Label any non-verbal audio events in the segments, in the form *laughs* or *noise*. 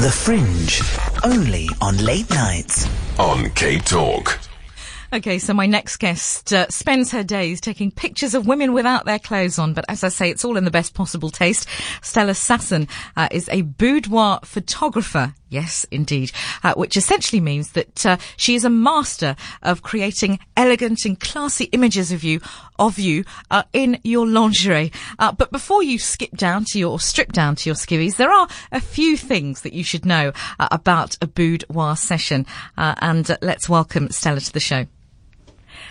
The Fringe, only on late nights. on Cape Talk. Okay, so my next guest uh, spends her days taking pictures of women without their clothes on, but as I say, it's all in the best possible taste. Stella Sassen uh, is a boudoir photographer. Yes, indeed, uh, which essentially means that uh, she is a master of creating elegant and classy images of you, of you, uh, in your lingerie. Uh, but before you skip down to your, or strip down to your skivvies, there are a few things that you should know uh, about a boudoir session. Uh, and uh, let's welcome Stella to the show.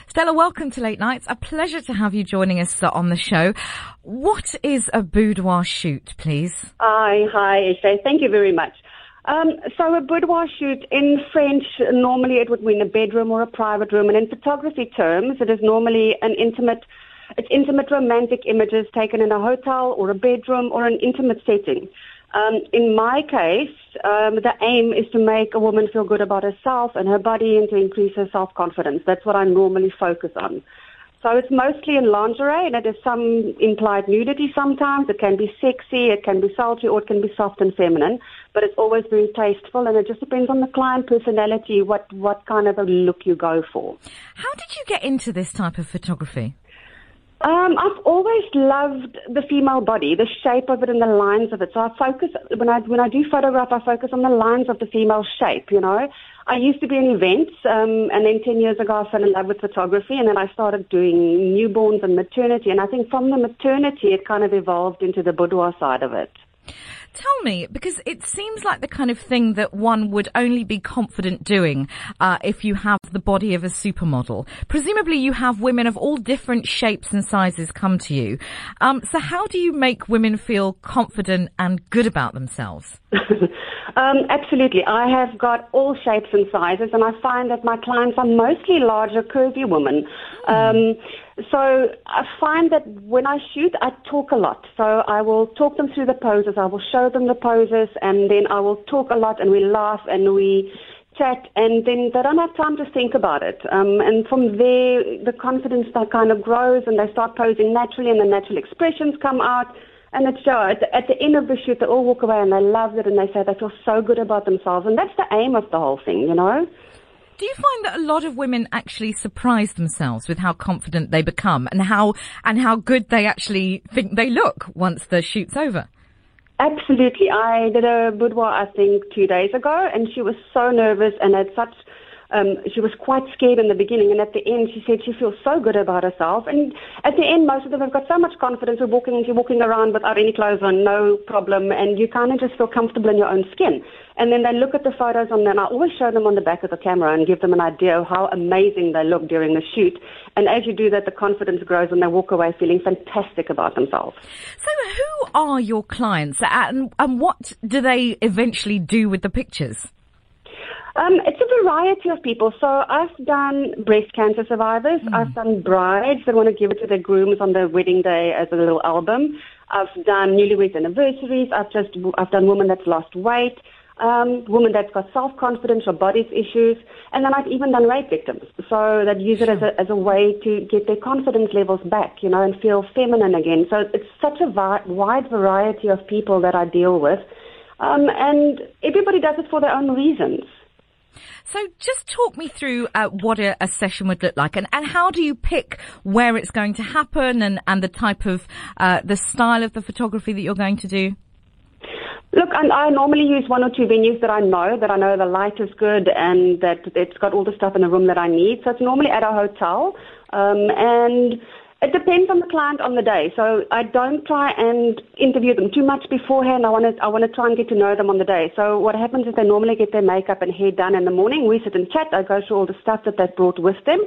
Stella, welcome to Late Nights. A pleasure to have you joining us uh, on the show. What is a boudoir shoot, please? Hi, hi, Ishay. Thank you very much. Um, so a boudoir shoot in French, normally it would mean a bedroom or a private room, and in photography terms, it is normally an intimate, it's intimate romantic images taken in a hotel or a bedroom or an intimate setting. Um, in my case, um, the aim is to make a woman feel good about herself and her body and to increase her self-confidence. That's what I normally focus on. So it's mostly in lingerie, and it is some implied nudity sometimes. It can be sexy, it can be sultry, or it can be soft and feminine. But it's always very tasteful, and it just depends on the client personality, what, what kind of a look you go for. How did you get into this type of photography? Um, I've always loved the female body, the shape of it and the lines of it. So I focus when I when I do photograph, I focus on the lines of the female shape. You know, I used to be in events, um, and then ten years ago I fell in love with photography, and then I started doing newborns and maternity. And I think from the maternity, it kind of evolved into the boudoir side of it. Tell me, because it seems like the kind of thing that one would only be confident doing uh, if you have the body of a supermodel. Presumably, you have women of all different shapes and sizes come to you. Um, so, how do you make women feel confident and good about themselves? *laughs* um, absolutely. I have got all shapes and sizes, and I find that my clients are mostly larger, curvy women. Um, so I find that when I shoot, I talk a lot. So I will talk them through the poses. I will show them the poses, and then I will talk a lot, and we laugh and we chat, and then they don't have time to think about it. Um, and from there, the confidence that kind of grows, and they start posing naturally, and the natural expressions come out. And it's so at at the end of the shoot, they all walk away and they love it, and they say they feel so good about themselves, and that's the aim of the whole thing, you know. Do you find that a lot of women actually surprise themselves with how confident they become and how and how good they actually think they look once the shoot's over? Absolutely. I did a boudoir, I think, two days ago, and she was so nervous and had such. Um, she was quite scared in the beginning, and at the end, she said she feels so good about herself. And at the end, most of them have got so much confidence. We're walking, she's walking around without any clothes on, no problem, and you kind of just feel comfortable in your own skin. And then they look at the photos on them. I always show them on the back of the camera and give them an idea of how amazing they look during the shoot. And as you do that, the confidence grows, and they walk away feeling fantastic about themselves. So, who are your clients, and, and what do they eventually do with the pictures? Um, it's a variety of people. So I've done breast cancer survivors. Hmm. I've done brides that want to give it to their grooms on their wedding day as a little album. I've done newlyweds anniversaries. I've just I've done women that's lost weight. Um, women that's got self-confidence or body issues, and then I've even done rape victims, so that use it as a, as a way to get their confidence levels back, you know, and feel feminine again. So it's such a vi- wide variety of people that I deal with, um, and everybody does it for their own reasons. So just talk me through uh, what a, a, session would look like and, and how do you pick where it's going to happen and, and the type of, uh, the style of the photography that you're going to do? Look, I, I normally use one or two venues that I know, that I know the light is good and that it's got all the stuff in the room that I need. So it's normally at a hotel. Um, and it depends on the client on the day. So I don't try and interview them too much beforehand. I want to I want to try and get to know them on the day. So what happens is they normally get their makeup and hair done in the morning. We sit and chat. I go through all the stuff that they've brought with them.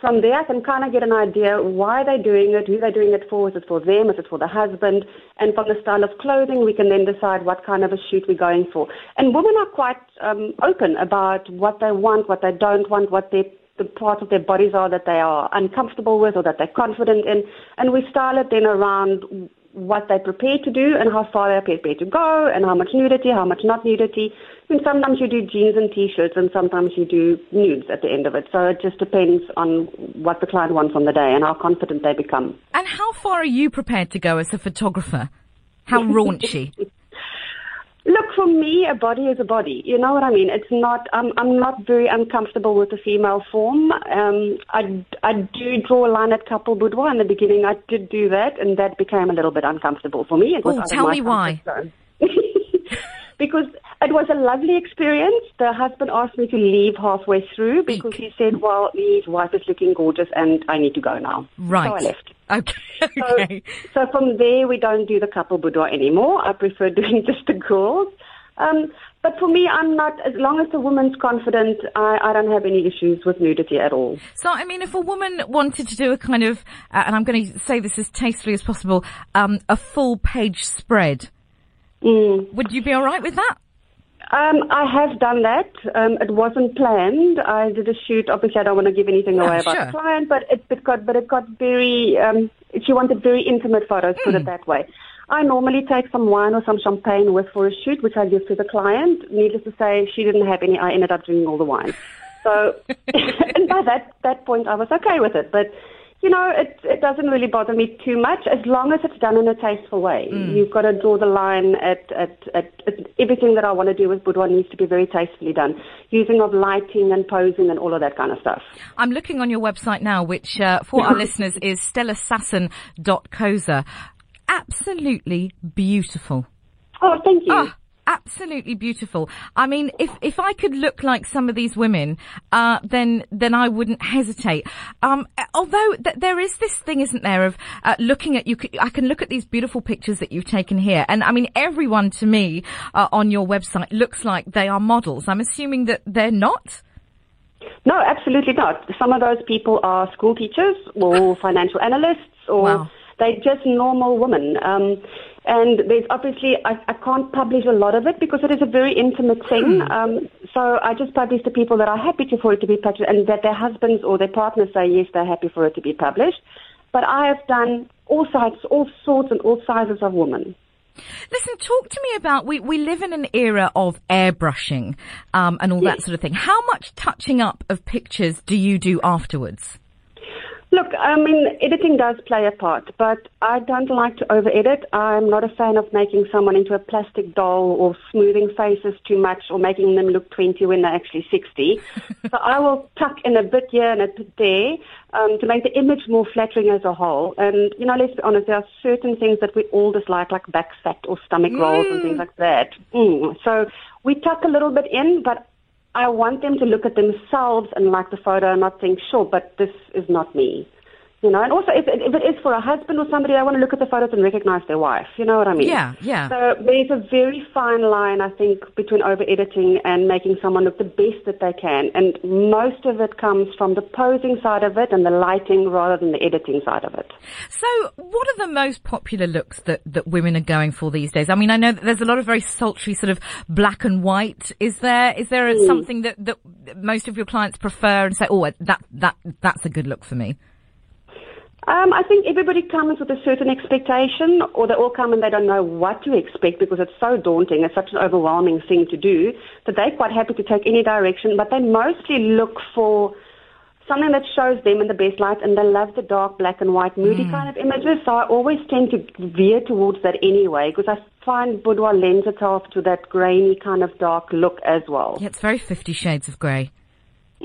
From there, I can kind of get an idea why they're doing it, who they're doing it for. Is it for them? Is it for the husband? And from the style of clothing, we can then decide what kind of a shoot we're going for. And women are quite um, open about what they want, what they don't want, what they the parts of their bodies are that they are uncomfortable with or that they're confident in, and we style it then around what they're prepared to do and how far they're prepared to go and how much nudity, how much not nudity. And sometimes you do jeans and t-shirts and sometimes you do nudes at the end of it. So it just depends on what the client wants on the day and how confident they become. And how far are you prepared to go as a photographer? How raunchy? *laughs* Look, for me, a body is a body. You know what I mean? It's not. I'm. I'm not very uncomfortable with the female form. Um, I. I do draw a line at couple boudoir in the beginning. I did do that, and that became a little bit uncomfortable for me. It was Oh, of tell me why. *laughs* because it was a lovely experience. The husband asked me to leave halfway through because he said, "Well, his wife is looking gorgeous, and I need to go now." Right. So I left. Okay. So, so from there, we don't do the couple boudoir anymore. I prefer *laughs* doing just the girls. Um, but for me, I'm not, as long as the woman's confident, I, I don't have any issues with nudity at all. So, I mean, if a woman wanted to do a kind of, uh, and I'm going to say this as tastefully as possible, um, a full page spread, Mm. would you be all right with that? Um, I have done that. Um, it wasn't planned. I did a shoot. Obviously, I don't want to give anything Yeah, away about sure. the client, but it, it got, but it got very. Um, she wanted very intimate photos. Put Hmm. it that way. I normally take some wine or some champagne with for a shoot, which I give to the client. Needless to say, she didn't have any. I ended up drinking all the wine. So, *laughs* and by that that point, I was okay with it. But you know, it it doesn't really bother me too much as long as it's done in a tasteful way. You've got to draw the line at, at, at, at everything that I want to do with boudoir needs to be very tastefully done, using of lighting and posing and all of that kind of stuff. I'm looking on your website now, which uh, for our *laughs* listeners is stellasassen.coza. Absolutely beautiful. Oh, thank you. Ah, absolutely beautiful. I mean, if if I could look like some of these women, uh, then then I wouldn't hesitate. Um, although th- there is this thing, isn't there, of uh, looking at you. c- I can look at these beautiful pictures that you've taken here, and I mean, everyone to me uh, on your website looks like they are models. I'm assuming that they're not. No, absolutely not. Some of those people are school teachers or *laughs* financial analysts or Wow. they're just normal women. Um, and there's obviously, I, I can't publish a lot of it because it is a very intimate thing. Um, so I just publish the people that are happy to, for it to be published and that their husbands or their partners say yes, they're happy for it to be published. But I have done all sides, all sorts and all sizes of women. Listen, talk to me about we, we live in an era of airbrushing um, and all that sort of thing. How much touching up of pictures do you do afterwards? Look, I mean, editing does play a part, but I don't like to over edit. I'm not a fan of making someone into a plastic doll or smoothing faces too much or making them look 20 when they're actually 60. *laughs* so I will tuck in a bit here and a bit there um, to make the image more flattering as a whole. And, you know, let's be honest, there are certain things that we all dislike, like back fat or stomach rolls and things like that. Mm. So we tuck a little bit in, but I want them to look at themselves and like the photo and not think, sure, but this is not me. You know, and also if if it is for a husband or somebody, I want to look at the photos and recognize their wife. You know what I mean? Yeah, yeah. So there's a very fine line, I think, between over editing and making someone look the best that they can. And most of it comes from the posing side of it and the lighting rather than the editing side of it. So, what are the most popular looks that, that women are going for these days? I mean, I know that there's a lot of very sultry sort of black and white. Is there is there Hmm. something that, that most of your clients prefer and say, oh, that that that's a good look for me? Um, I think everybody comes with a certain expectation, or they all come and they don't know what to expect because it's so daunting. It's such an overwhelming thing to do that they're quite happy to take any direction, but they mostly look for something that shows them in the best light, and they love the dark black and white, moody kind of images. So I always tend to veer towards that anyway because I find boudoir lends itself to that grainy kind of dark look as well. Yeah, it's very Fifty Shades of Grey.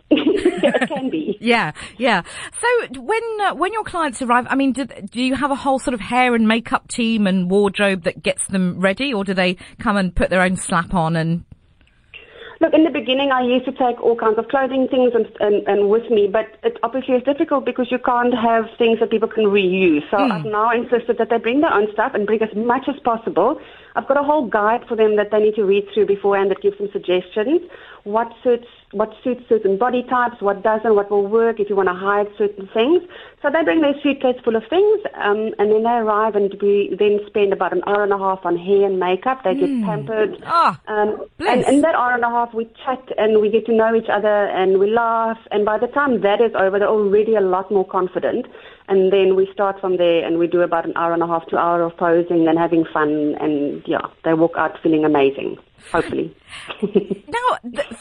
*laughs* it can be. Yeah, yeah. So when uh, when your clients arrive, I mean, do, do you have a whole sort of hair and makeup team and wardrobe that gets them ready, or do they come and put their own slap on and? Look, in the beginning, I used to take all kinds of clothing things and, and, and with me, but it obviously is difficult because you can't have things that people can reuse. So I've now insisted that they bring their own stuff and bring as much as possible. I've got a whole guide for them that they need to read through beforehand that gives them suggestions. What suits what suits certain body types, what doesn't, what will work if you want to hide certain things. So they bring their suitcase full of things, um, and then they arrive and we then spend about an hour and a half on hair and makeup. They get pampered. Ah, Um, and in that hour and a half, we chat and we get to know each other and we laugh. And by the time that is over, they're already a lot more confident. And then we start from there and we do about an hour and a half, two hour of posing and having fun. And yeah, they walk out feeling amazing, hopefully. *laughs*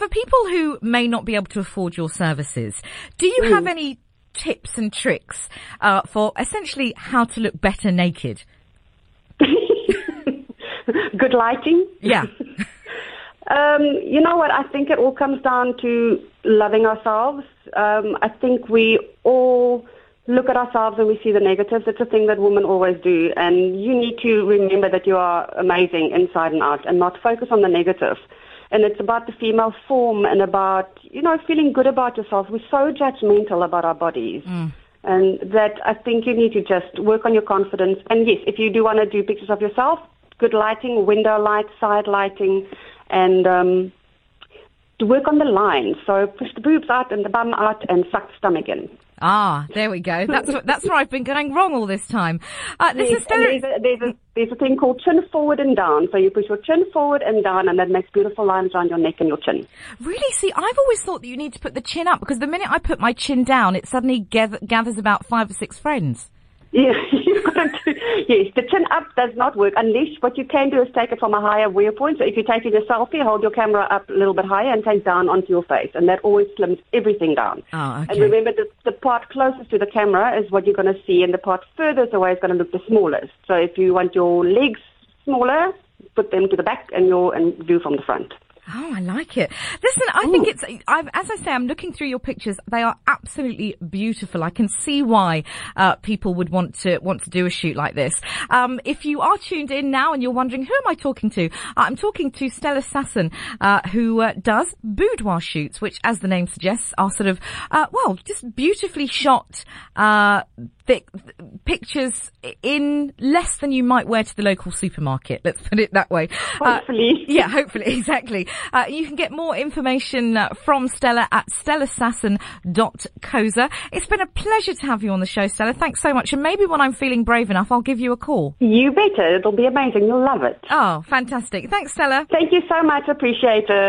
For people who may not be able to afford your services, do you have any tips and tricks uh, for essentially how to look better naked? *laughs* good lighting. Yeah. *laughs* Um, you know what? I think it all comes down to loving ourselves. Um, I think we all look at ourselves and we see the negatives. It's a thing that women always do. And you need to remember that you are amazing inside and out and not focus on the negative. And it's about the female form and about, you know, feeling good about yourself. We're so judgmental about our bodies. And that I think you need to just work on your confidence. And yes, if you do want to do pictures of yourself, good lighting, window light, side lighting, and um, to work on the lines. So push the boobs out and the bum out and suck the stomach in. Ah, there we go. That's that's where I've been going wrong all this time. Uh, this Yes, is there's, a, there's, a, there's a thing called chin forward and down. So you push your chin forward and down, and that makes beautiful lines around your neck and your chin. Really? See, I've always thought that you need to put the chin up because the minute I put my chin down, it suddenly gather, gathers about five or six friends. *laughs* Yeah, you've got to. do, Yes, the chin up does not work unless what you can do is take it from a higher viewpoint. So if you're taking a selfie, hold your camera up a little bit higher and take down onto your face, and that always slims everything down. Oh, okay. And remember, the, the part closest to the camera is what you're going to see, and the part furthest away is going to look the smallest. So if you want your legs smaller, put them to the back, and your and view from the front. Oh, I like it. Listen, I think it's, I've, as I say, I'm looking through your pictures. They are absolutely beautiful. I can see why, uh, people would want to, want to do a shoot like this. Um, if you are tuned in now and you're wondering, who am I talking to? Uh, I'm talking to Stella Sassen, uh, who, uh, does boudoir shoots, which, as the name suggests, are sort of, uh, well, just beautifully shot, uh, thick pictures in less than you might wear to the local supermarket. Let's put it that way. Uh, Hopefully. *laughs* yeah, hopefully, *laughs* exactly. Uh, you can get more information uh, from Stella at stellasassen.coza. It's been a pleasure to have you on the show, Stella. Thanks so much. And maybe when I'm feeling brave enough, I'll give you a call. You better. It'll be amazing. You'll love it. Oh, fantastic. Thanks, Stella. Thank you so much. Appreciate it.